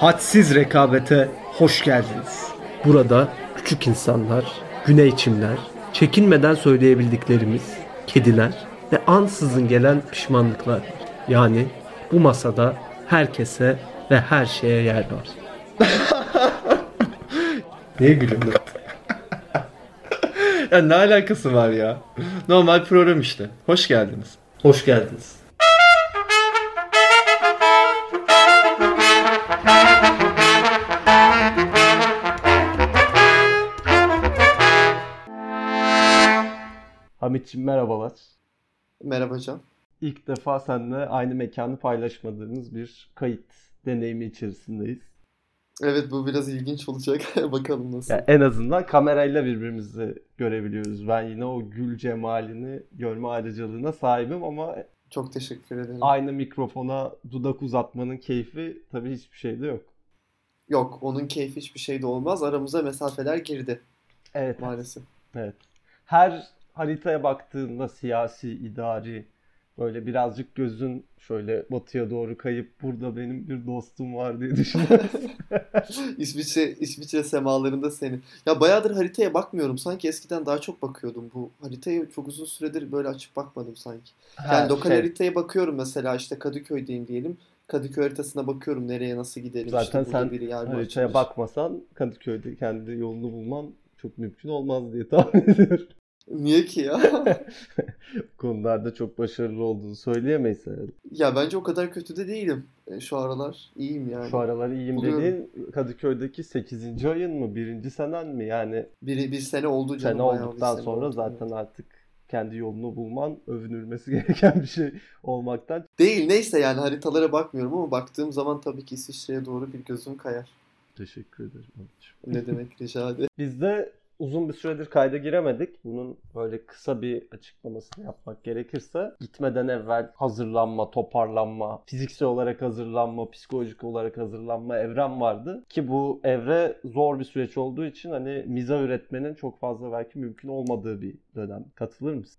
hadsiz rekabete hoş geldiniz. Burada küçük insanlar, güney çimler, çekinmeden söyleyebildiklerimiz, kediler ve ansızın gelen pişmanlıklar. Yani bu masada herkese ve her şeye yer var. Niye gülüyorsun? Ya ne alakası var ya? Normal program işte. Hoş geldiniz. Hoş geldiniz. Hamitciğim merhabalar. Merhaba hocam. İlk defa seninle aynı mekanı paylaşmadığımız bir kayıt deneyimi içerisindeyiz. Evet bu biraz ilginç olacak. Bakalım nasıl. Yani en azından kamerayla birbirimizi görebiliyoruz. Ben yine o gül cemalini görme ayrıcalığına sahibim ama Çok teşekkür ederim. aynı mikrofona dudak uzatmanın keyfi tabii hiçbir şeyde yok. Yok onun keyfi hiçbir şeyde olmaz. Aramıza mesafeler girdi Evet. maalesef. Evet. Her haritaya baktığında siyasi, idari böyle birazcık gözün şöyle batıya doğru kayıp burada benim bir dostum var diye düşünüyorsun. İsviçre, İsviçre semalarında seni. Ya bayağıdır haritaya bakmıyorum. Sanki eskiden daha çok bakıyordum. Bu haritaya çok uzun süredir böyle açıp bakmadım sanki. Yani Ha, lokal şey, haritaya bakıyorum mesela işte Kadıköy'deyim diyelim. Kadıköy haritasına bakıyorum nereye nasıl gidelim. Zaten işte sen bir yer haritaya açılır? bakmasan Kadıköy'de kendi yolunu bulman çok mümkün olmaz diye tahmin ediyorum. Niye ki ya? Bu konularda çok başarılı olduğunu söyleyemeyiz herhalde. Ya bence o kadar kötü de değilim. E, Şu aralar iyiyim yani. Şu aralar iyiyim Buluyorum. dediğin Kadıköy'deki 8. ayın mı? Birinci senen mi? Yani Bir, bir sene oldu canım. sene olduktan sene sonra oldu. zaten artık kendi yolunu bulman övünülmesi gereken bir şey olmaktan. Değil neyse yani haritalara bakmıyorum ama baktığım zaman tabii ki İsviçre'ye doğru bir gözüm kayar. Teşekkür ederim. Ne demek rica ederim. Biz de uzun bir süredir kayda giremedik. Bunun böyle kısa bir açıklamasını yapmak gerekirse gitmeden evvel hazırlanma, toparlanma, fiziksel olarak hazırlanma, psikolojik olarak hazırlanma evrem vardı. Ki bu evre zor bir süreç olduğu için hani miza üretmenin çok fazla belki mümkün olmadığı bir dönem. Katılır mısın?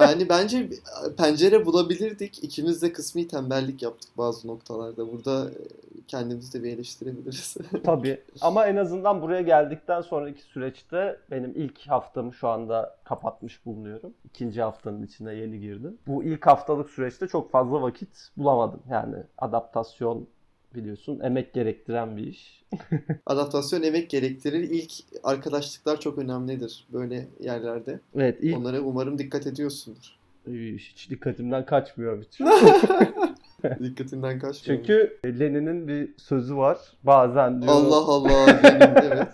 Yani bence pencere bulabilirdik. İkimiz de kısmi tembellik yaptık bazı noktalarda. Burada e, kendimizi de bir eleştirebiliriz. Tabii ama en azından buraya geldikten sonraki süreçte benim ilk haftamı şu anda kapatmış bulunuyorum. İkinci haftanın içine yeni girdim. Bu ilk haftalık süreçte çok fazla vakit bulamadım. Yani adaptasyon biliyorsun emek gerektiren bir iş. Adaptasyon emek gerektirir. İlk arkadaşlıklar çok önemlidir böyle yerlerde. Evet ilk Onlara umarım dikkat ediyorsundur. hiç dikkatimden kaçmıyor bütün. Dikkatinden kaçmıyor. Çünkü Lenin'in bir sözü var. Bazen diyor, Allah Allah. benim, evet.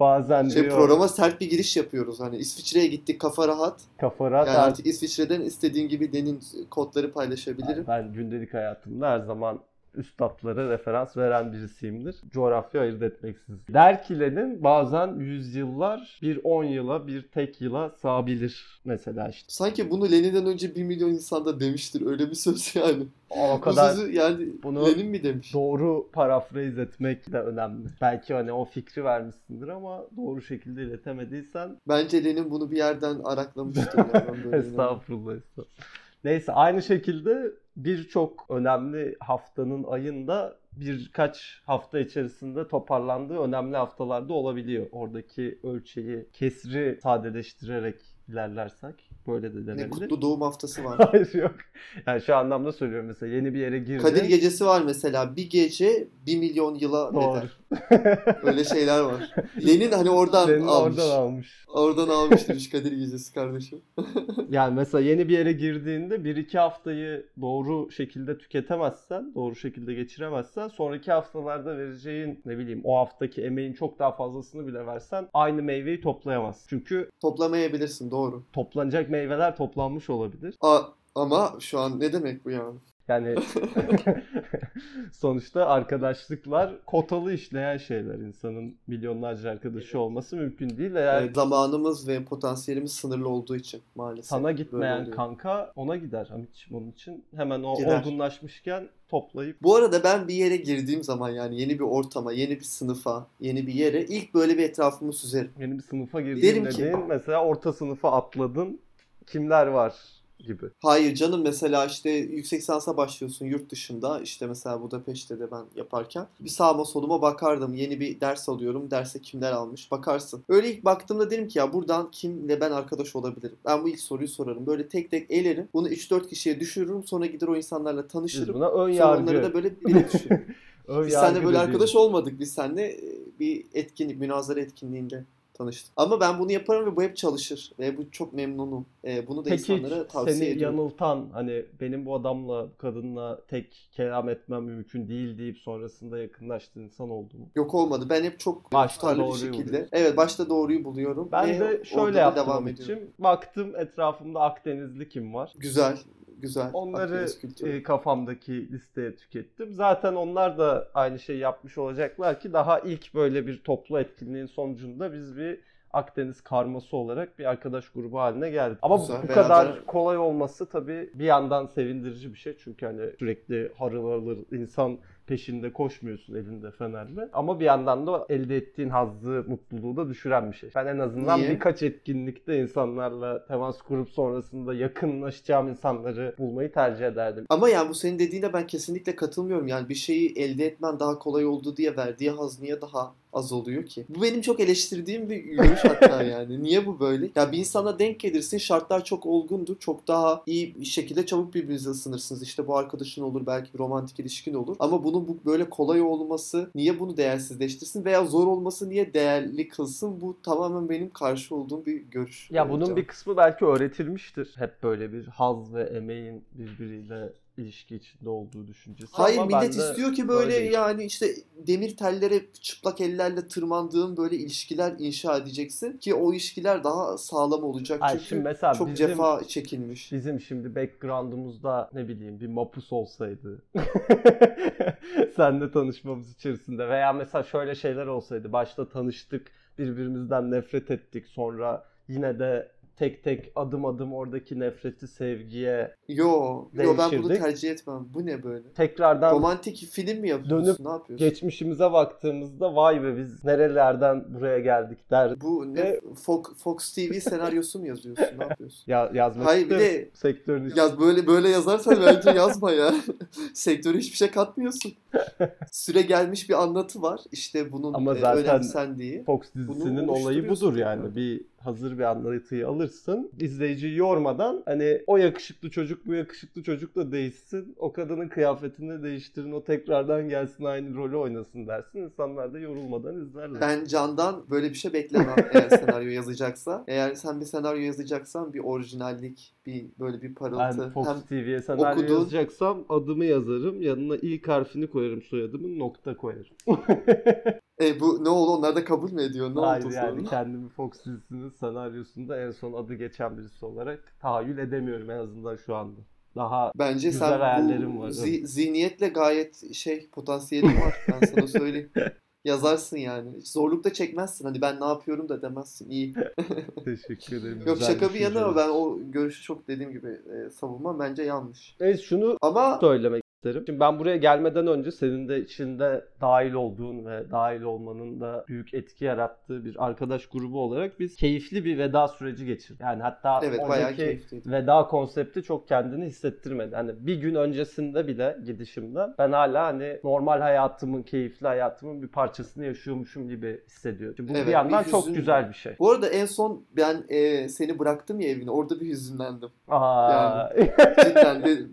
bazen Şey, diyor programa sert bir giriş yapıyoruz. Hani İsviçre'ye gittik kafa rahat. kafa rahat Yani artık İsviçre'den istediğim gibi denin kodları paylaşabilirim. Ben gündelik hayatımda her zaman üstadlara referans veren birisiyimdir. Coğrafya ayırt etmeksizin. Derkilerin bazen yüzyıllar bir 10 yıla bir tek yıla sığabilir mesela işte. Sanki bunu Lenin'den önce 1 milyon insan da demiştir. Öyle bir söz yani. O Bu kadar sözü yani bunu- Lenin mi demiş? doğru parafraz etmek de önemli. Belki hani o fikri vermişsindir ama doğru şekilde iletemediysen Bence Lenin bunu bir yerden araklamıştır. Estağfurullah, estağfurullah. Neyse aynı şekilde birçok önemli haftanın ayında birkaç hafta içerisinde toparlandığı önemli haftalarda olabiliyor. Oradaki ölçeği kesri sadeleştirerek ilerlersek böyle de Ne denebilir. kutlu doğum haftası var. Hayır yok. Yani şu anlamda söylüyorum mesela yeni bir yere girdin. Kadir gecesi var mesela. Bir gece 1 milyon yıla Doğru. eder. Öyle şeyler var. Lenin hani oradan Senin almış. oradan almış. Oradan almış demiş Kadir gecesi kardeşim. Yani mesela yeni bir yere girdiğinde bir iki haftayı doğru şekilde tüketemezsen, doğru şekilde geçiremezsen sonraki haftalarda vereceğin ne bileyim o haftaki emeğin çok daha fazlasını bile versen aynı meyveyi toplayamazsın. Çünkü Toplamayabilirsin doğru. toplanacak meyveler toplanmış olabilir. A ama şu an ne demek bu yani? Yani sonuçta arkadaşlıklar kotalı işleyen şeyler. İnsanın milyonlarca arkadaşı olması mümkün değil. Eğer Evet, zamanımız ve potansiyelimiz sınırlı olduğu için maalesef. sana gitmeyen kanka ona gider Hamit'ciğim onun için. Hemen o Gider. olgunlaşmışken toplayıp Bu arada ben bir yere girdiğim zaman yani yeni bir ortama, yeni bir sınıfa, yeni bir yere ilk böyle bir etrafımı süzerim. yeni bir sınıfa Derim girdin ki- dediğin mesela orta sınıfa atladın. Kimler var gibi. Hayır canım mesela işte yüksek lisansa başlıyorsun yurt dışında işte mesela Budapeşte de ben yaparken bir sağıma soluma bakardım yeni bir ders alıyorum derse kimler almış bakarsın. Öyle ilk baktığımda dedim ki ya buradan kimle ben arkadaş olabilirim? Ben bu ilk soruyu sorarım böyle tek tek elerim bunu 3-4 kişiye düşürürüm sonra gider o insanlarla Biz tanışırım. buna ön Sonra onları yargı. da böyle bire düşürürüm. Biz seninle böyle arkadaş olmadık. Biz seninle e, bir etkinlik, münazara etkinliğinde tanıştık. Ama ben bunu yaparım ve bu hep çalışır. Ve bu çok memnunum. E, bunu da Peki insanlara tavsiye seni ediyorum. yanıltan hani benim bu adamla kadınla tek kelam etmem mümkün değil deyip sonrasında yakınlaştığın insan oldu mu? Yok olmadı. Ben hep çok Başta tutarlı bir şekilde. buluyorsun. Evet başta doğruyu buluyorum. Ben ve de şöyle da yaptım devam ediyorum. için. Baktım etrafımda Akdenizli kim var? Güzel. Güzel. Onları e, kafamdaki listeye tükettim. Zaten onlar da aynı şeyi yapmış olacaklar ki daha ilk böyle bir toplu etkinliğin sonucunda biz bir Akdeniz karması olarak bir arkadaş grubu haline geldik. Ama Güzel, bu beraber- kadar kolay olması tabii bir yandan sevindirici bir şey. Çünkü hani sürekli harıl harıl insan peşinde koşmuyorsun elinde fenerle. Ama bir yandan da elde ettiğin hazzı, mutluluğu da düşüren bir şey. Ben en azından Niye? birkaç etkinlikte insanlarla temas kurup sonrasında yakınlaşacağım insanları bulmayı tercih ederdim. Ama yani bu senin dediğine ben kesinlikle katılmıyorum. Yani bir şeyi elde etmen daha kolay oldu diye verdiği haz niye daha az oluyor ki? Bu benim çok eleştirdiğim bir görüş hatta yani. Niye bu böyle? Ya bir insana denk gelirsin şartlar çok olgundur. Çok daha iyi bir şekilde çabuk birbirinize ısınırsınız. İşte bu arkadaşın olur belki bir romantik ilişkin olur. Ama bunun bu böyle kolay olması niye bunu değersizleştirsin veya zor olması niye değerli kılsın? Bu tamamen benim karşı olduğum bir görüş. Ya bunun Can. bir kısmı belki öğretilmiştir. Hep böyle bir haz ve emeğin birbiriyle ilişki içinde olduğu düşüncesi. Hayır Ama millet de istiyor ki böyle öyleyim. yani işte demir tellere çıplak ellerle tırmandığın böyle ilişkiler inşa edeceksin ki o ilişkiler daha sağlam olacak. Ay Çünkü şimdi mesela çok bizim, cefa çekilmiş. bizim şimdi background'umuzda ne bileyim bir mapus olsaydı senle tanışmamız içerisinde veya mesela şöyle şeyler olsaydı başta tanıştık birbirimizden nefret ettik sonra yine de tek tek adım adım oradaki nefreti sevgiye Yo, yo ben bunu tercih etmem. Bu ne böyle? tekrardan Romantik film mi yapıyorsun? Dönüp ne yapıyorsun? geçmişimize baktığımızda vay be biz nerelerden buraya geldik der. Bu ne? Ve- Fox, Fox TV senaryosu mu yazıyorsun? Ne yapıyorsun? Ya yazmak Hayır bir isterim. de sektörün içinde. Yaz böyle böyle yazarsan bence yazma ya. Sektöre hiçbir şey katmıyorsun. Süre gelmiş bir anlatı var. İşte bunun Ama e, zaten- önemsendiği. Fox dizisinin olayı budur yani. Bir hazır bir anlatıyı alırsın. izleyiciyi yormadan hani o yakışıklı çocuk bu yakışıklı çocukla değişsin. O kadının kıyafetini değiştirin. O tekrardan gelsin aynı rolü oynasın dersin. İnsanlar da yorulmadan izlerler. Ben Can'dan böyle bir şey beklemem eğer senaryo yazacaksa. Eğer sen bir senaryo yazacaksan bir orijinallik, bir böyle bir Ben parıltı. Fox Hem TV'ye senaryo okuduğun- yazacaksam adımı yazarım. Yanına ilk harfini koyarım soyadımın nokta koyarım. e, bu ne oldu? Onlar da kabul mü ediyor? Ne Hayır oldu yani sonra? kendimi Fox dizisinin senaryosunda en son adı geçen birisi olarak tahayyül edemiyorum en azından şu anda. Daha Bence Güzel sen hayallerim bu var, zi- zihniyetle gayet şey potansiyelin var. Ben sana söyleyeyim. Yazarsın yani. Hiç zorluk da çekmezsin. Hani ben ne yapıyorum da demezsin. İyi. teşekkür ederim. Yok Güzel şaka bir yana ben o görüşü çok dediğim gibi e, savunmam bence yanlış. Evet şunu Ama söylemek isterim. Şimdi ben buraya gelmeden önce senin de içinde dahil olduğun ve dahil olmanın da büyük etki yarattığı bir arkadaş grubu olarak biz keyifli bir veda süreci geçirdik. Yani hatta evet oradaki keyifliydi. veda konsepti çok kendini hissettirmedi. Hani bir gün öncesinde bile gidişimden ben hala hani normal hayatımın, keyifli hayatımın bir parçasını yaşıyormuşum gibi hissediyorum. Şimdi bu Evet, bir yandan bir çok güzel bir şey. Bu arada en son ben e, seni bıraktım ya evine. Orada bir hüzünlendim. Aa, Cidden de-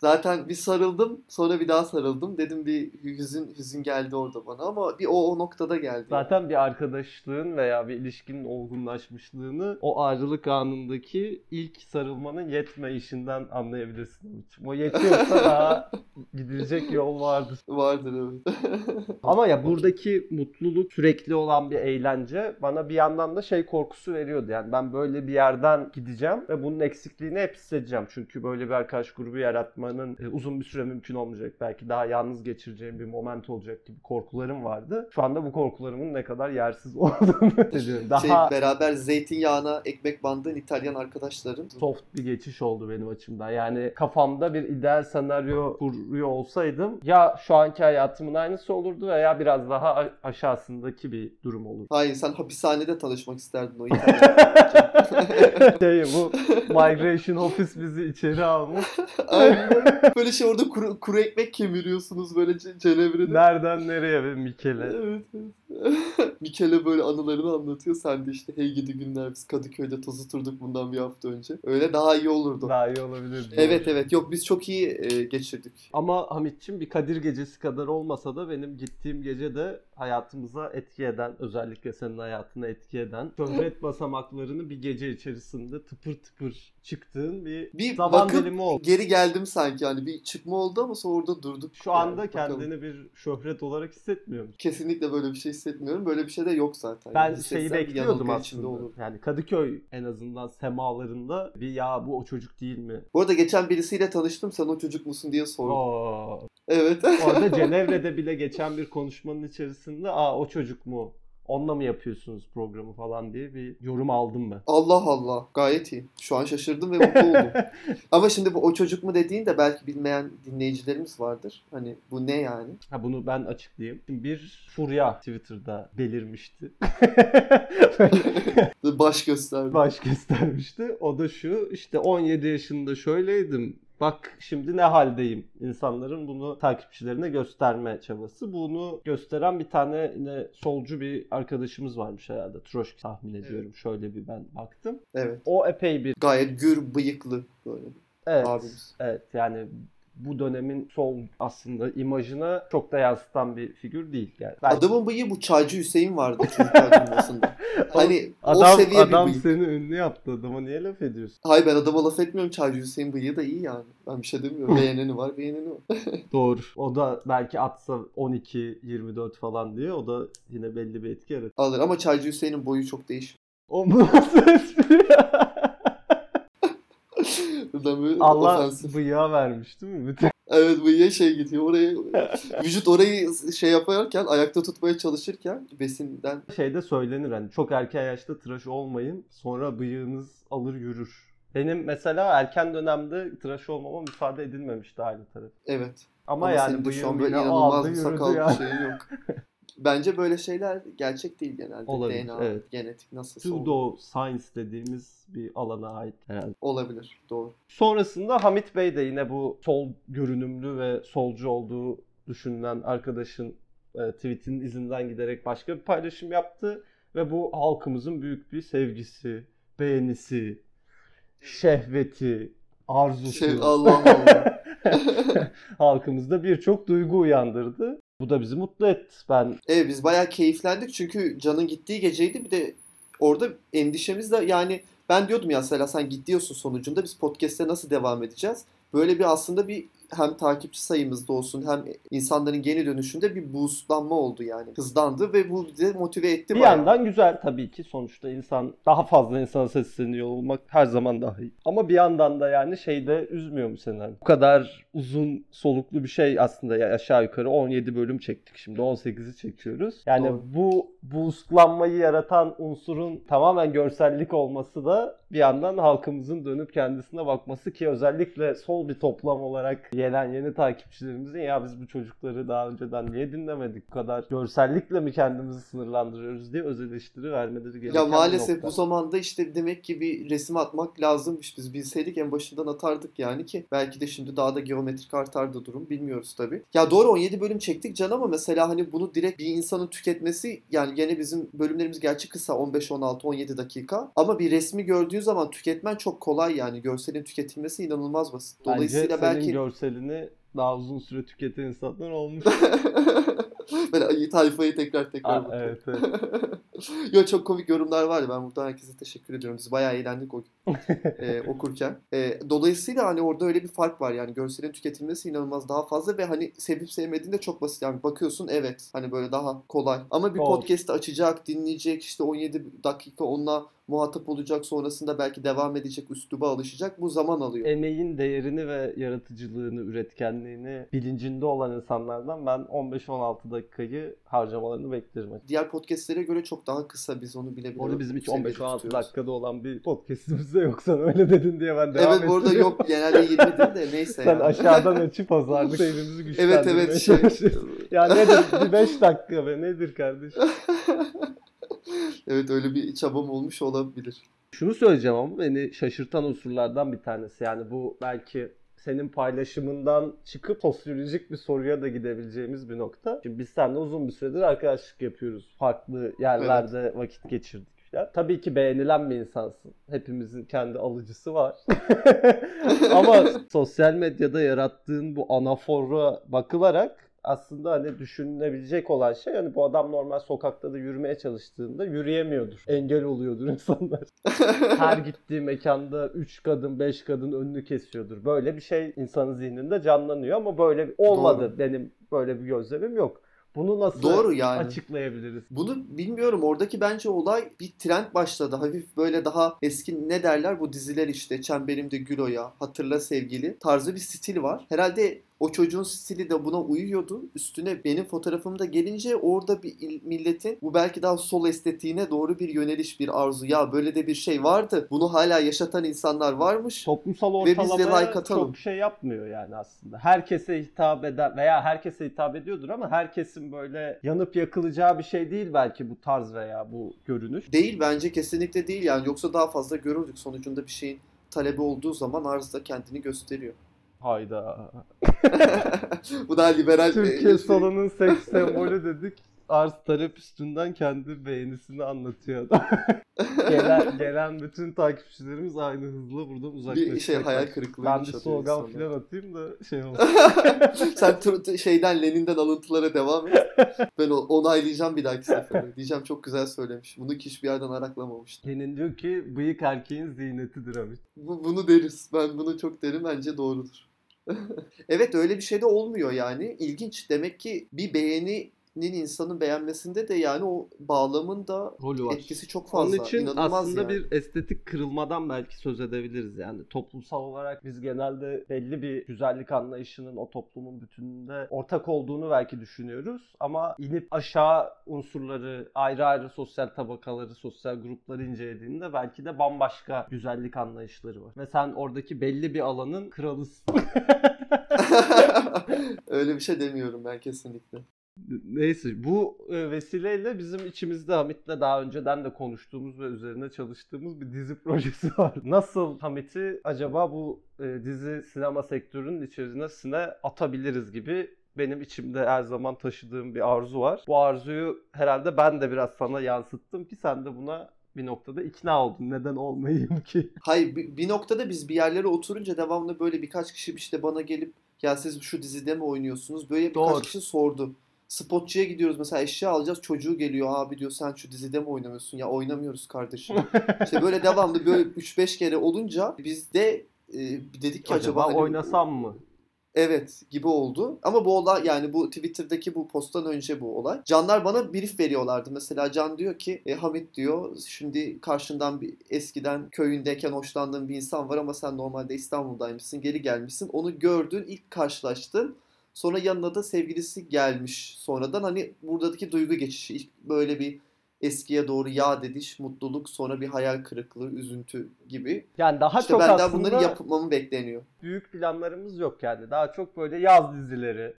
zaten bir sarıldım sonra bir daha sarıldım. Dedim bir hüzün hüzün geldi orada bana ama bir o, o noktada geldi. Zaten bir arkadaşlığın veya bir ilişkinin olgunlaşmışlığını o ayrılık anındaki ilk sarılmanın yetme işinden anlayabilirsin. O yetiyorsa daha gidilecek yol vardır. Vardır evet. Ama ya buradaki mutluluk sürekli olan bir eğlence bana bir yandan da şey korkusu veriyordu. Yani ben böyle bir yerden gideceğim ve bunun eksikliğini hep hissedeceğim. Çünkü böyle bir arkadaş grubu yaratmanın e, uzun bir süre mümkün olmayacak. Belki daha yalnız geçireceğim bir moment olacak gibi korkularım vardı. Şu anda bu korkularımın ne kadar yersiz olduğunu hissediyorum. Daha Şey, beraber zeytinyağına ekmek bandığın İtalyan arkadaşların. soft bir geçiş oldu benim açımdan. Yani kafamda bir ideal senaryo kuruyor olsaydım ya şu anki hayatımın aynısı olurdu veya biraz daha aşağısındaki bir durum olurdu. Hayır sen hapishanede tanışmak isterdin o İtalyan. şey bu Migration Office bizi içeri almış. Aynen. Böyle şey orada kuru, kuru ekmek kemiriyorsunuz böyle ce- Cenevre'de. Nereden nereye ve Mikele. Evet, evet. Mikele böyle anılarını anlatıyor. Sen de işte hey gidi günler biz Kadıköy'de toz oturduk bundan bir hafta önce. Öyle daha iyi olurdu. Daha iyi olabilir. Evet evet yok biz çok iyi e, geçirdik. Ama Hamit'ciğim bir Kadir gecesi kadar olmasa da benim gittiğim gece de hayatımıza etki eden, özellikle senin hayatına etki eden şöhret basamaklarını bir gece içerisinde tıpır tıpır çıktığın bir, Bir zaman bakıp dilimi oldu. geri geldim sanki hani bir çıkma oldu ama sonra orada durduk. Şu anda Yani bakalım. kendini bir şöhret olarak hissetmiyor musun? Kesinlikle böyle bir şey hissetmiyorum. Böyle bir şey de yok zaten. Ben Yani şeyi bekliyordum aslında. olur. Yani Kadıköy en azından semalarında bir ya bu o çocuk değil mi? Bu arada geçen birisiyle tanıştım. Sen o çocuk musun diye sordum. Oo. Evet. Orada Cenevre'de bile geçen bir konuşmanın içerisinde aa o çocuk mu? Onunla mı yapıyorsunuz programı falan diye bir yorum aldım ben. Allah Allah. Gayet iyi. Şu an şaşırdım ve mutlu oldum. Ama şimdi bu o çocuk mu dediğin de belki bilmeyen dinleyicilerimiz vardır. Hani bu ne yani? Ha bunu ben açıklayayım. Bir furya Twitter'da belirmişti. Baş gösterdi. Baş göstermişti. O da şu işte 17 yaşında şöyleydim. Bak şimdi ne haldeyim. İnsanların bunu takipçilerine gösterme çabası. Bunu gösteren bir tane yine solcu bir arkadaşımız varmış herhalde. Troşki tahmin ediyorum. Şöyle bir ben baktım. Evet. O epey bir Gayet gür bıyıklı böyle evet, abimiz. evet yani bu dönemin sol aslında imajına çok da yansıtan bir figür değil yani. Belki- Adamın bıyığı bu Çaycı Hüseyin vardı çocuklar dünyasında. Hani o adam, seviye adam bir bıyık. seni ünlü yaptı. Adama niye laf ediyorsun? Hayır ben adama laf etmiyorum. Çaycı Hüseyin bıyığı da iyi yani. Ben bir şey demiyorum. Beğeneni var, beğeneni var. Doğru. O da belki atsa 12-24 falan diye o da yine belli bir etki yaratır. Alır ama Çaycı Hüseyin'in boyu çok değişik. O nasıl espri ya? Buradan Allah ofansif. bıyığa vermiş değil mi? Bütün Evet bıyığa şey gidiyor. Oraya vücut orayı şey yaparken ayakta tutmaya çalışırken besinden şeyde söylenir hani çok erken yaşta tıraş olmayın sonra bıyığınız alır yürür. Benim mesela erken dönemde tıraş olmama müsaade edilmemişti aile tarafı. evet. Ama, Ama, yani bıyığım yine aldı yürüdü sakal ya. bir şeyin yok. Bence böyle şeyler gerçek değil genelde. Olabilir, DNA, evet. genetik nasıl. Pseudo science dediğimiz bir alana ait herhalde. Olabilir. Doğru. Sonrasında Hamit Bey de yine bu sol görünümlü ve solcu olduğu düşünülen arkadaşın e, tweetinin izinden giderek başka bir paylaşım yaptı. Ve bu halkımızın büyük bir sevgisi, beğenisi, şehveti, arzusu. Şey Allah Allah. halkımızda birçok duygu uyandırdı. Bu da bizi mutlu etti. Ben Evet biz bayağı keyiflendik çünkü Can'ın gittiği geceydi. Bir de orada endişemiz de yani ben diyordum ya Sela sen gidiyorsun sonucunda biz podcast'e nasıl devam edeceğiz? Böyle bir aslında bir hem takipçi sayımızda olsun hem insanların geri dönüşünde bir boostlanma oldu yani. Hızlandı ve bu bizi motive etti bir bayağı. yandan güzel tabii ki sonuçta insan daha fazla insana sesleniyor olmak her zaman daha iyi. Ama bir yandan da yani şeyde üzmüyor mu seni? Hani Bu kadar uzun soluklu bir şey aslında ya aşağı yukarı 17 bölüm çektik şimdi 18'i çekiyoruz. Yani Doğru. bu boostlanmayı yaratan unsurun tamamen görsellik olması da bir yandan halkımızın dönüp kendisine bakması ki özellikle sol bir toplam olarak gelen yeni takipçilerimizin ya biz bu çocukları daha önceden niye dinlemedik bu kadar görsellikle mi kendimizi sınırlandırıyoruz diye öz eleştiri vermeleri gereken Ya maalesef nokta. bu zamanda işte demek ki bir resim atmak lazımmış. Biz bilseydik en başından atardık yani ki belki de şimdi daha da geometrik artardı durum. Bilmiyoruz tabii. Ya doğru 17 bölüm çektik can ama mesela hani bunu direkt bir insanın tüketmesi yani gene bizim bölümlerimiz gerçi kısa 15 16 17 dakika ama bir resmi gördüğü zaman tüketmen çok kolay yani görselin tüketilmesi inanılmaz basit. Bence Dolayısıyla senin belki görselini daha uzun süre tüketen insanlar olmuş. böyle ayı tayfayı tekrar tekrar Aa, evet, evet. Yo çok komik yorumlar vardı. Ben buradan herkese teşekkür ediyorum. Biz bayağı eğlendik o e, okurken. E, dolayısıyla hani orada öyle bir fark var yani görselin tüketilmesi inanılmaz daha fazla ve hani sevip sevmediğin de çok basit. Yani bakıyorsun evet hani böyle daha kolay. Ama bir podcast'ı açacak, dinleyecek işte 17 dakika onunla muhatap olacak. Sonrasında belki devam edecek, üsluba alışacak. Bu zaman alıyor. Emeğin değerini ve yaratıcılığını, üretkenliğini bilincinde olan insanlardan ben 15-16 dakikayı harcamalarını beklerim. Diğer podcastlere göre çok daha kısa biz onu bile bile Orada bizim hiç seviyede 15-16 tutuyoruz. dakikada olan bir podcastimiz de yok sen öyle dedin diye ben devam Evet bu arada ettiriyorum. yok genelde 20 değil de neyse Sen yani. aşağıdan açıp pazarlık seyrimizi güçlendirmeye Evet evet şey. Ya nedir? Bir 5 dakika be nedir kardeşim? evet öyle bir çabam olmuş olabilir. Şunu söyleyeceğim ama beni şaşırtan unsurlardan bir tanesi. Yani bu belki senin paylaşımından çıkıp sosyolojik bir soruya da gidebileceğimiz bir nokta. Şimdi biz seninle uzun bir süredir arkadaşlık yapıyoruz. Farklı yerlerde vakit geçirdik falan. Tabii ki beğenilen bir insansın. Hepimizin kendi alıcısı var. ama sosyal medyada yarattığın bu anafora bakılarak aslında hani düşünülebilecek olan şey hani bu adam normal sokakta da yürümeye çalıştığında yürüyemiyordur. Engel oluyordur insanlar. Her gittiği mekanda 3 kadın 5 kadın önünü kesiyordur. Böyle bir şey insanın zihninde canlanıyor ama böyle olmadı. Doğru. Benim böyle bir gözlemim yok. Bunu nasıl Doğru yani. açıklayabiliriz? Bunu bilmiyorum. Oradaki bence olay bir trend başladı. Hafif böyle daha eski ne derler bu diziler işte Çemberimde Gülo'ya, Hatırla Sevgili tarzı bir stil var. Herhalde o çocuğun stili de buna uyuyordu. Üstüne benim fotoğrafımda gelince orada bir il- milletin bu belki daha sol estetiğine doğru bir yöneliş, bir arzu. Ya böyle de bir şey vardı. Bunu hala yaşatan insanlar varmış. Toplumsal Ve biz de ortalamaya like atalım. çok şey yapmıyor yani aslında. Herkese hitap eden veya herkese hitap ediyordur ama herkesin böyle yanıp yakılacağı bir şey değil belki bu tarz veya bu görünüş. Değil bence kesinlikle değil yani. Yoksa daha fazla görürdük. Sonucunda bir şeyin talebi olduğu zaman arz da kendini gösteriyor. Hayda. bu daha liberal Türkiye solunun seks sembolü dedik. Arz talep üstünden kendi beğenisini anlatıyor adam. gelen, gelen bütün takipçilerimiz aynı hızla buradan uzaklaşacak. bir şey hayal kırıklığı Ben bir slogan filan atayım da şey olsun. Sen tur- şeyden Lenin'den alıntılara devam et. Ben o- onaylayacağım bir dahaki sefere. Diyeceğim çok güzel söylemiş. Bunu ki hiçbir yerden araklamamıştım. Kenin diyor ki bıyık erkeğin ziynetidir abi. Bu, bunu deriz. Ben bunu çok derim. Bence doğrudur. evet öyle bir şey de olmuyor yani. İlginç. Demek ki bir beğeninin insanın beğenmesinde de yani o bağlamın da Rolü var. etkisi çok fazla. Onun için İnanılmaz aslında yani. bir estetik kırılmadan belki söz edebiliriz yani. Toplumsal olarak biz genelde belli bir güzellik anlayışının o toplumun bütününde ortak olduğunu belki düşünüyoruz. Ama inip aşağı unsurları, ayrı ayrı sosyal tabakaları, sosyal grupları incelediğinde belki de bambaşka güzellik anlayışları var. Ve sen oradaki belli bir alanın kralısın. öyle bir şey demiyorum ben kesinlikle. Neyse bu e, vesileyle bizim içimizde Hamit'le daha önceden de konuştuğumuz ve üzerine çalıştığımız bir dizi projesi var. Nasıl Hamit'i acaba bu e, dizi sinema sektörünün içerisine atabiliriz gibi benim içimde her zaman taşıdığım bir arzu var. Bu arzuyu herhalde ben de biraz sana yansıttım ki sen de buna bir noktada ikna oldun. Neden olmayayım ki? Hayır bir, bir noktada biz bir yerlere oturunca devamlı böyle birkaç kişi işte bana gelip ya siz şu dizide mi oynuyorsunuz? Böyle birkaç Doğru. kişi sordu. Spotçuya gidiyoruz mesela eşya alacağız çocuğu geliyor abi diyor sen şu dizide mi oynamıyorsun ya oynamıyoruz kardeşim. işte böyle devamlı böyle 3-5 kere olunca biz de e, dedik ki acaba, acaba hani- oynasam mı? Evet gibi oldu. Ama bu olay yani bu Twitter'daki bu posttan önce bu olay. Canlar bana brief veriyorlardı. Mesela Can diyor ki e, Hamit diyor şimdi karşından bir eskiden köyündeyken hoşlandığın bir insan var ama sen normalde İstanbul'daymışsın geri gelmişsin. Onu gördün ilk karşılaştın. Sonra yanına da sevgilisi gelmiş. Sonradan hani buradaki duygu geçişi ilk böyle bir eskiye doğru yad ediş, mutluluk, sonra bir hayal kırıklığı, üzüntü gibi. Yani daha işte çok benden aslında bunları yapmamı bekleniyor. büyük planlarımız yok yani. Daha çok böyle yaz dizileri,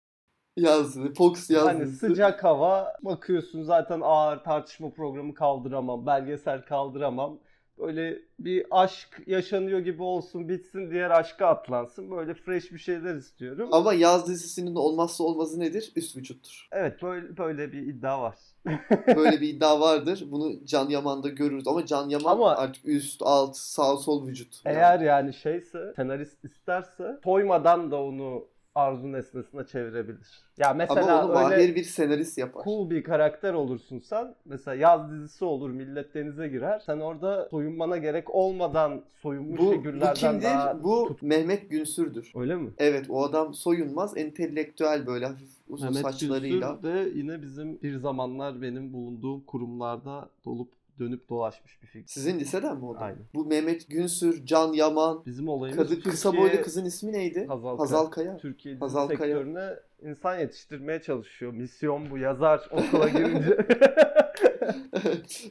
Yazdı, Fox yazdı. Hani sıcak hava bakıyorsun zaten ağır tartışma programı kaldıramam, belgesel kaldıramam. Böyle bir aşk yaşanıyor gibi olsun bitsin diğer aşka atlansın. Böyle fresh bir şeyler istiyorum. Ama yaz dizisinin olmazsa olmazı nedir? Üst vücuttur. Evet böyle böyle bir iddia var. Böyle bir iddia vardır. Bunu Can Yaman'da görürüz. Ama Can Yaman Ama- artık üst, alt, sağ, sol vücut. Eğer yani şeyse senarist isterse toymadan da onu arzu nesnesine çevirebilir. Ya mesela Ama onu mahir bir senarist yapar. cool bir karakter olursun sen. Mesela yaz dizisi olur millet denize girer. Sen orada soyunmana gerek olmadan soyunmuş Bu, bu figürlerden kimdir? daha Bu tut- Mehmet Günsür'dür. Öyle mi? Evet o adam soyunmaz, entelektüel böyle hafif uzun Mehmet saçlarıyla. Günsür de yine bizim bir zamanlar benim bulunduğum kurumlarda dolup dönüp dolaşmış bir fikir. Sizin liseden mi o da? Aynen. Bu Mehmet Günsür, Can Yaman, Bizim olayımız kadı, kısa Türkiye- boylu kızın ismi neydi? Hazal, Hazal Kaya. Türkiye dizi Hazal Kaya. sektörüne insan yetiştirmeye çalışıyor. Misyon bu. Yazar okula girince.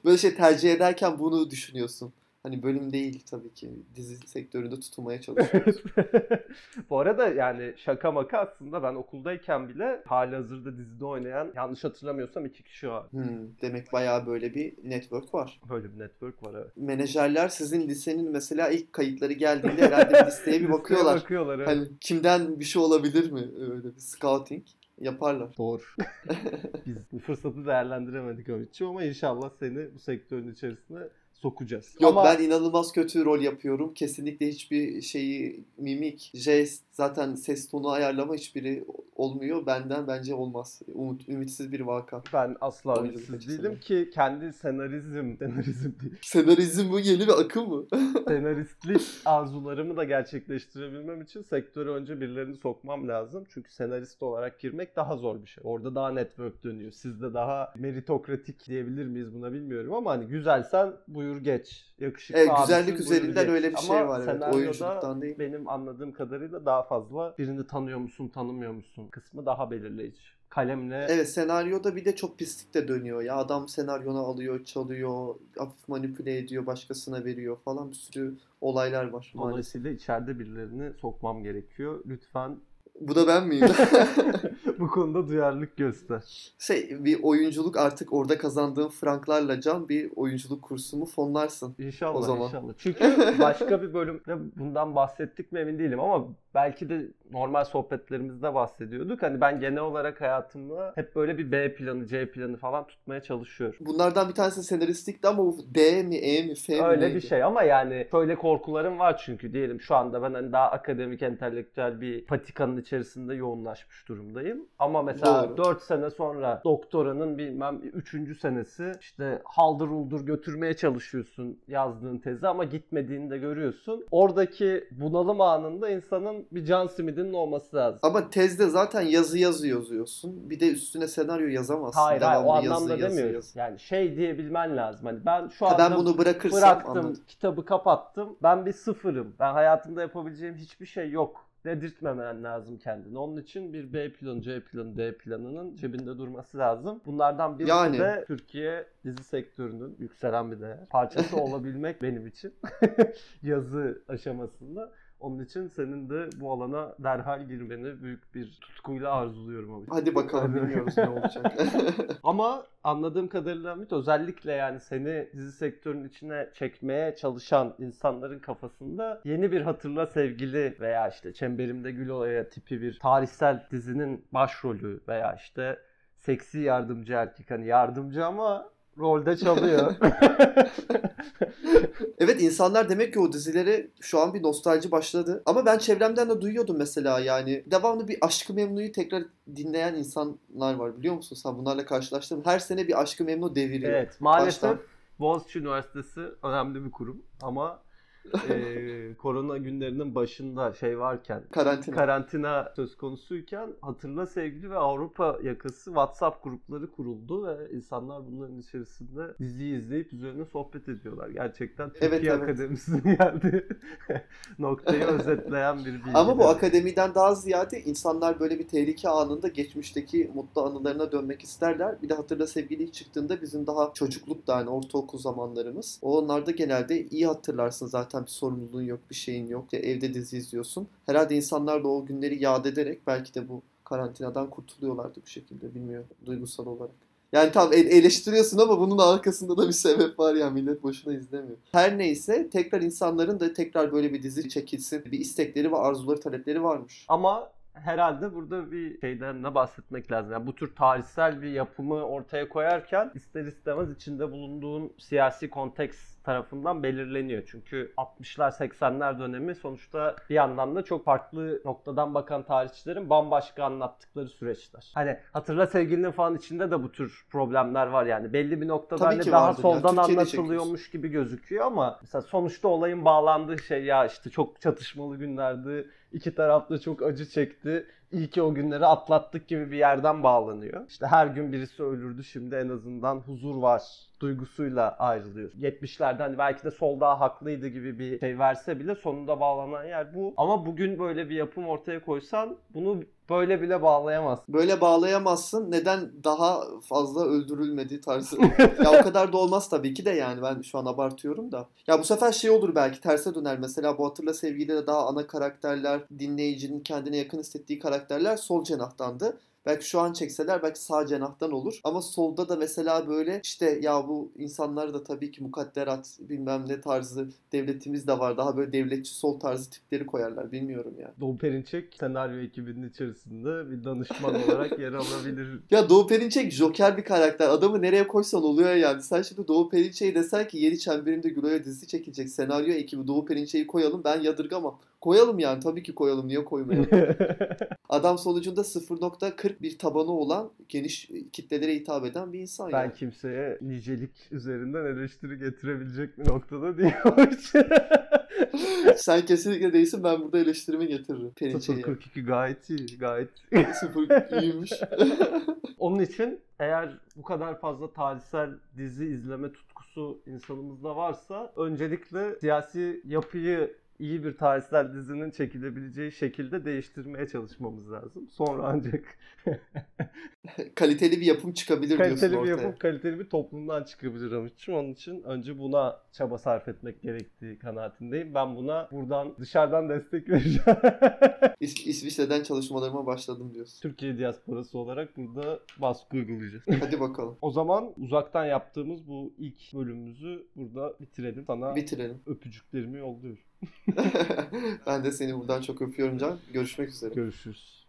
Böyle şey tercih ederken bunu düşünüyorsun. Hani bölüm değil tabii ki. Dizi sektöründe tutulmaya çalışıyorsun. Bu arada yani şaka maka aslında ben okuldayken bile hali hazırda dizide oynayan yanlış hatırlamıyorsam iki kişi var. Hmm, demek bayağı böyle bir network var. Böyle bir network var evet. Menajerler sizin lisenin mesela ilk kayıtları geldiğinde herhalde bir listeye bir Listeye bakıyorlar. bakıyorlar evet. Hani kimden bir şey olabilir mi? Öyle bir scouting yaparlar. Doğru. Biz bu fırsatı değerlendiremedik Hamit'ciğim ama inşallah seni bu sektörün içerisine sokacağız. Yok ama ben inanılmaz kötü rol yapıyorum. Kesinlikle hiçbir şeyi mimik, jest, zaten ses tonu ayarlama hiçbiri olmuyor. Benden bence olmaz. Umut, ümitsiz bir vaka. ben asla Oyunculuk ümitsiz değilim ki kendi senarizm, senarizm değil, Senarizm bu yeni bir akım mı? senaristlik arzularımı da gerçekleştirebilmem için sektöre önce birilerini sokmam lazım. Çünkü senarist olarak girmek daha zor bir şey. Orada daha network dönüyor. Sizde daha meritokratik diyebilir miyiz buna bilmiyorum ama hani güzelsen buyur geç. Yakışıklı Evet, güzellik üzerinden öyle bir Ama şey var. Evet. Oyunculuktan değil. benim anladığım kadarıyla daha fazla birini tanıyor musun tanımıyor musun kısmı daha belirleyici. Kalemle Evet senaryoda bir de çok pislik de dönüyor ya. Adam senaryonu alıyor, çalıyor, hafif manipüle ediyor, başkasına veriyor falan bir sürü olaylar var maalesef. dolayısıyla içeride birilerini sokmam gerekiyor. Lütfen Bu da ben miyim? bu konuda duyarlılık göster. şey bir oyunculuk artık orada kazandığım franklarla can bir oyunculuk kursumu fonlarsın. İnşallah O zaman. inşallah. Çünkü başka bir bölümde bundan bahsettik mi emin değilim ama belki de normal sohbetlerimizde bahsediyorduk. Hani ben genel olarak hayatımda hep böyle bir B planı, C planı falan tutmaya çalışıyorum. Bunlardan bir tanesi senaristlikti ama bu D mi, E mi, F mi Öyle neydi? bir şey ama yani şöyle korkularım var çünkü diyelim şu anda ben hani daha akademik entelektüel bir patikanın içerisinde yoğunlaşmış durumdayım. Ama mesela Doğru. 4 sene sonra doktoranın bilmem 3. senesi işte haldır uldur götürmeye çalışıyorsun yazdığın tezi ama gitmediğini de görüyorsun. Oradaki bunalım anında insanın bir can simidinin olması lazım. Ama tezde zaten yazı yazı yazıyorsun. Bir de üstüne senaryo yazamazsın. Hayır hayır o Devamlı yazı, anlamda yazı, demiyorum. yazı. Yani şey diyebilmen lazım. Hani ben şu anda ben bunu bırakırsam bıraktım, anladım. kitabı kapattım. Ben bir sıfırım. Ben hayatımda yapabileceğim hiçbir şey yok. Dedirtmemen lazım kendini. Onun için bir B planı, C planı, D planının cebinde durması lazım. Bunlardan birisi Yani. de Türkiye dizi sektörünün yükselen bir değer. Parçası olabilmek benim için yazı aşamasında. Onun için senin de bu alana derhal girmeni büyük bir tutkuyla arzuluyorum abi. Hadi bakalım bilmiyoruz ne olacak. Ama anladığım kadarıyla Hamit özellikle yani seni dizi sektörünün içine çekmeye çalışan insanların kafasında yeni bir hatırla sevgili veya işte Çemberimde Gül Olaya tipi bir tarihsel dizinin başrolü veya işte seksi yardımcı erkek hani yardımcı ama rolde çalıyor. Evet insanlar demek ki o dizilere şu an bir nostalji başladı. Ama ben çevremden de duyuyordum mesela yani. Devamlı bir Aşkı Memnu'yu tekrar dinleyen insanlar var biliyor musun? Sen bunlarla karşılaştın. Her sene bir Aşkı Memnu deviriyor. evet maalesef Baştan. Boğaziçi Üniversitesi önemli bir kurum ama eee, korona günlerinin başında şey varken Karantina. karantina söz konusuyken hatırla sevgili ve Avrupa yakası WhatsApp grupları kuruldu ve insanlar bunların içerisinde diziyi izleyip üzerine sohbet ediyorlar. Gerçekten Türkiye Evet, evet. Akademisi'nin geldiği noktayı özetleyen bir bilgi. Ama bu akademiden daha ziyade insanlar böyle bir tehlike anında geçmişteki mutlu anılarına dönmek isterler. Bir de Hatırla Sevgili ilk çıktığında bizim daha çocukluk da yani ortaokul zamanlarımız. O onlarda genelde iyi hatırlarsın zaten bir sorumluluğun yok, bir şeyin yok. İşte evde dizi izliyorsun. Herhalde insanlar da o günleri yad ederek belki de bu karantinadan kurtuluyorlardı bu şekilde bilmiyorum duygusal olarak. Yani tam el- eleştiriyorsun ama bunun arkasında da bir sebep var ya millet boşuna izlemiyor. Her neyse tekrar insanların da tekrar böyle bir dizi çekilsin bir istekleri ve arzuları talepleri varmış. Ama herhalde burada bir şeyden ne bahsetmek lazım. Yani bu tür tarihsel bir yapımı ortaya koyarken ister istemez içinde bulunduğun siyasi konteks tarafından belirleniyor. Çünkü 60'lar 80'ler dönemi sonuçta bir yandan da çok farklı noktadan bakan tarihçilerin bambaşka anlattıkları süreçler. Hani hatırla sevgilinin falan içinde de bu tür problemler var yani. Belli bir noktada Tabii hani daha ya. soldan Türkiye'de anlatılıyormuş gibi gözüküyor ama mesela sonuçta olayın bağlandığı şey ya işte çok çatışmalı günlerdi. İki taraf da çok acı çekti. İyi ki o günleri atlattık gibi bir yerden bağlanıyor. İşte her gün birisi ölürdü şimdi en azından huzur var duygusuyla ayrılıyor. 70'lerde hani belki de sol daha haklıydı gibi bir şey verse bile sonunda bağlanan yer bu. Ama bugün böyle bir yapım ortaya koysan bunu böyle bile bağlayamazsın. Böyle bağlayamazsın. Neden daha fazla öldürülmedi tarzı. ya o kadar da olmaz tabii ki de yani ben şu an abartıyorum da. Ya bu sefer şey olur belki terse döner. Mesela bu Hatırla Sevgi'de de daha ana karakterler, dinleyicinin kendine yakın hissettiği karakterler sol cenahtandı. Belki şu an çekseler belki sağ cenahtan olur. Ama solda da mesela böyle işte ya bu insanlar da tabii ki mukadderat bilmem ne tarzı devletimiz de var. Daha böyle devletçi sol tarzı tipleri koyarlar. Bilmiyorum yani. Doğu Perinçek senaryo ekibinin içerisinde bir danışman olarak yer alabilir. Ya Doğu Perinçek Joker bir karakter. Adamı nereye koysan oluyor yani. Sen şimdi Doğu Perinçek'i desen ki Yeni Çemberimde Gülo'ya dizi çekilecek. Senaryo ekibi Doğu Perinçek'i koyalım. Ben yadırgamam. Koyalım yani. Tabii ki koyalım. Niye koymayalım? Adam sonucunda 0.40 bir tabanı olan geniş kitlelere hitap eden bir insan ben yani. kimseye nicelik üzerinden eleştiri getirebilecek bir noktada değilmiş. Sen kesinlikle değilsin. Ben burada eleştirimi getiririm. Perinçek'e. 042 gayet iyi, gayet Sıfır iyiymiş. Onun için eğer bu kadar fazla tarihsel dizi izleme tutkusu insanımızda varsa öncelikle siyasi yapıyı iyi bir tarihsel dizinin çekilebileceği şekilde değiştirmeye çalışmamız lazım. Sonra ancak Kaliteli bir yapım çıkabilir kaliteli diyorsun bir ortaya. yapım, kaliteli bir toplumdan çıkabilir Hamit'ciğim. Onun için önce buna çaba sarf etmek gerektiği kanaatindeyim. Ben buna buradan dışarıdan destek vereceğim. İs- İsviçre'den çalışmalarıma başladım diyorsun. Türkiye diasporası olarak burada baskı uygulayacağız. Hadi bakalım. O zaman uzaktan yaptığımız bu ilk bölümümüzü burada bitirelim. Sana Bitirelim. öpücüklerimi yolluyorum. ben de seni buradan çok öpüyorum Can. Görüşmek üzere. Görüşürüz.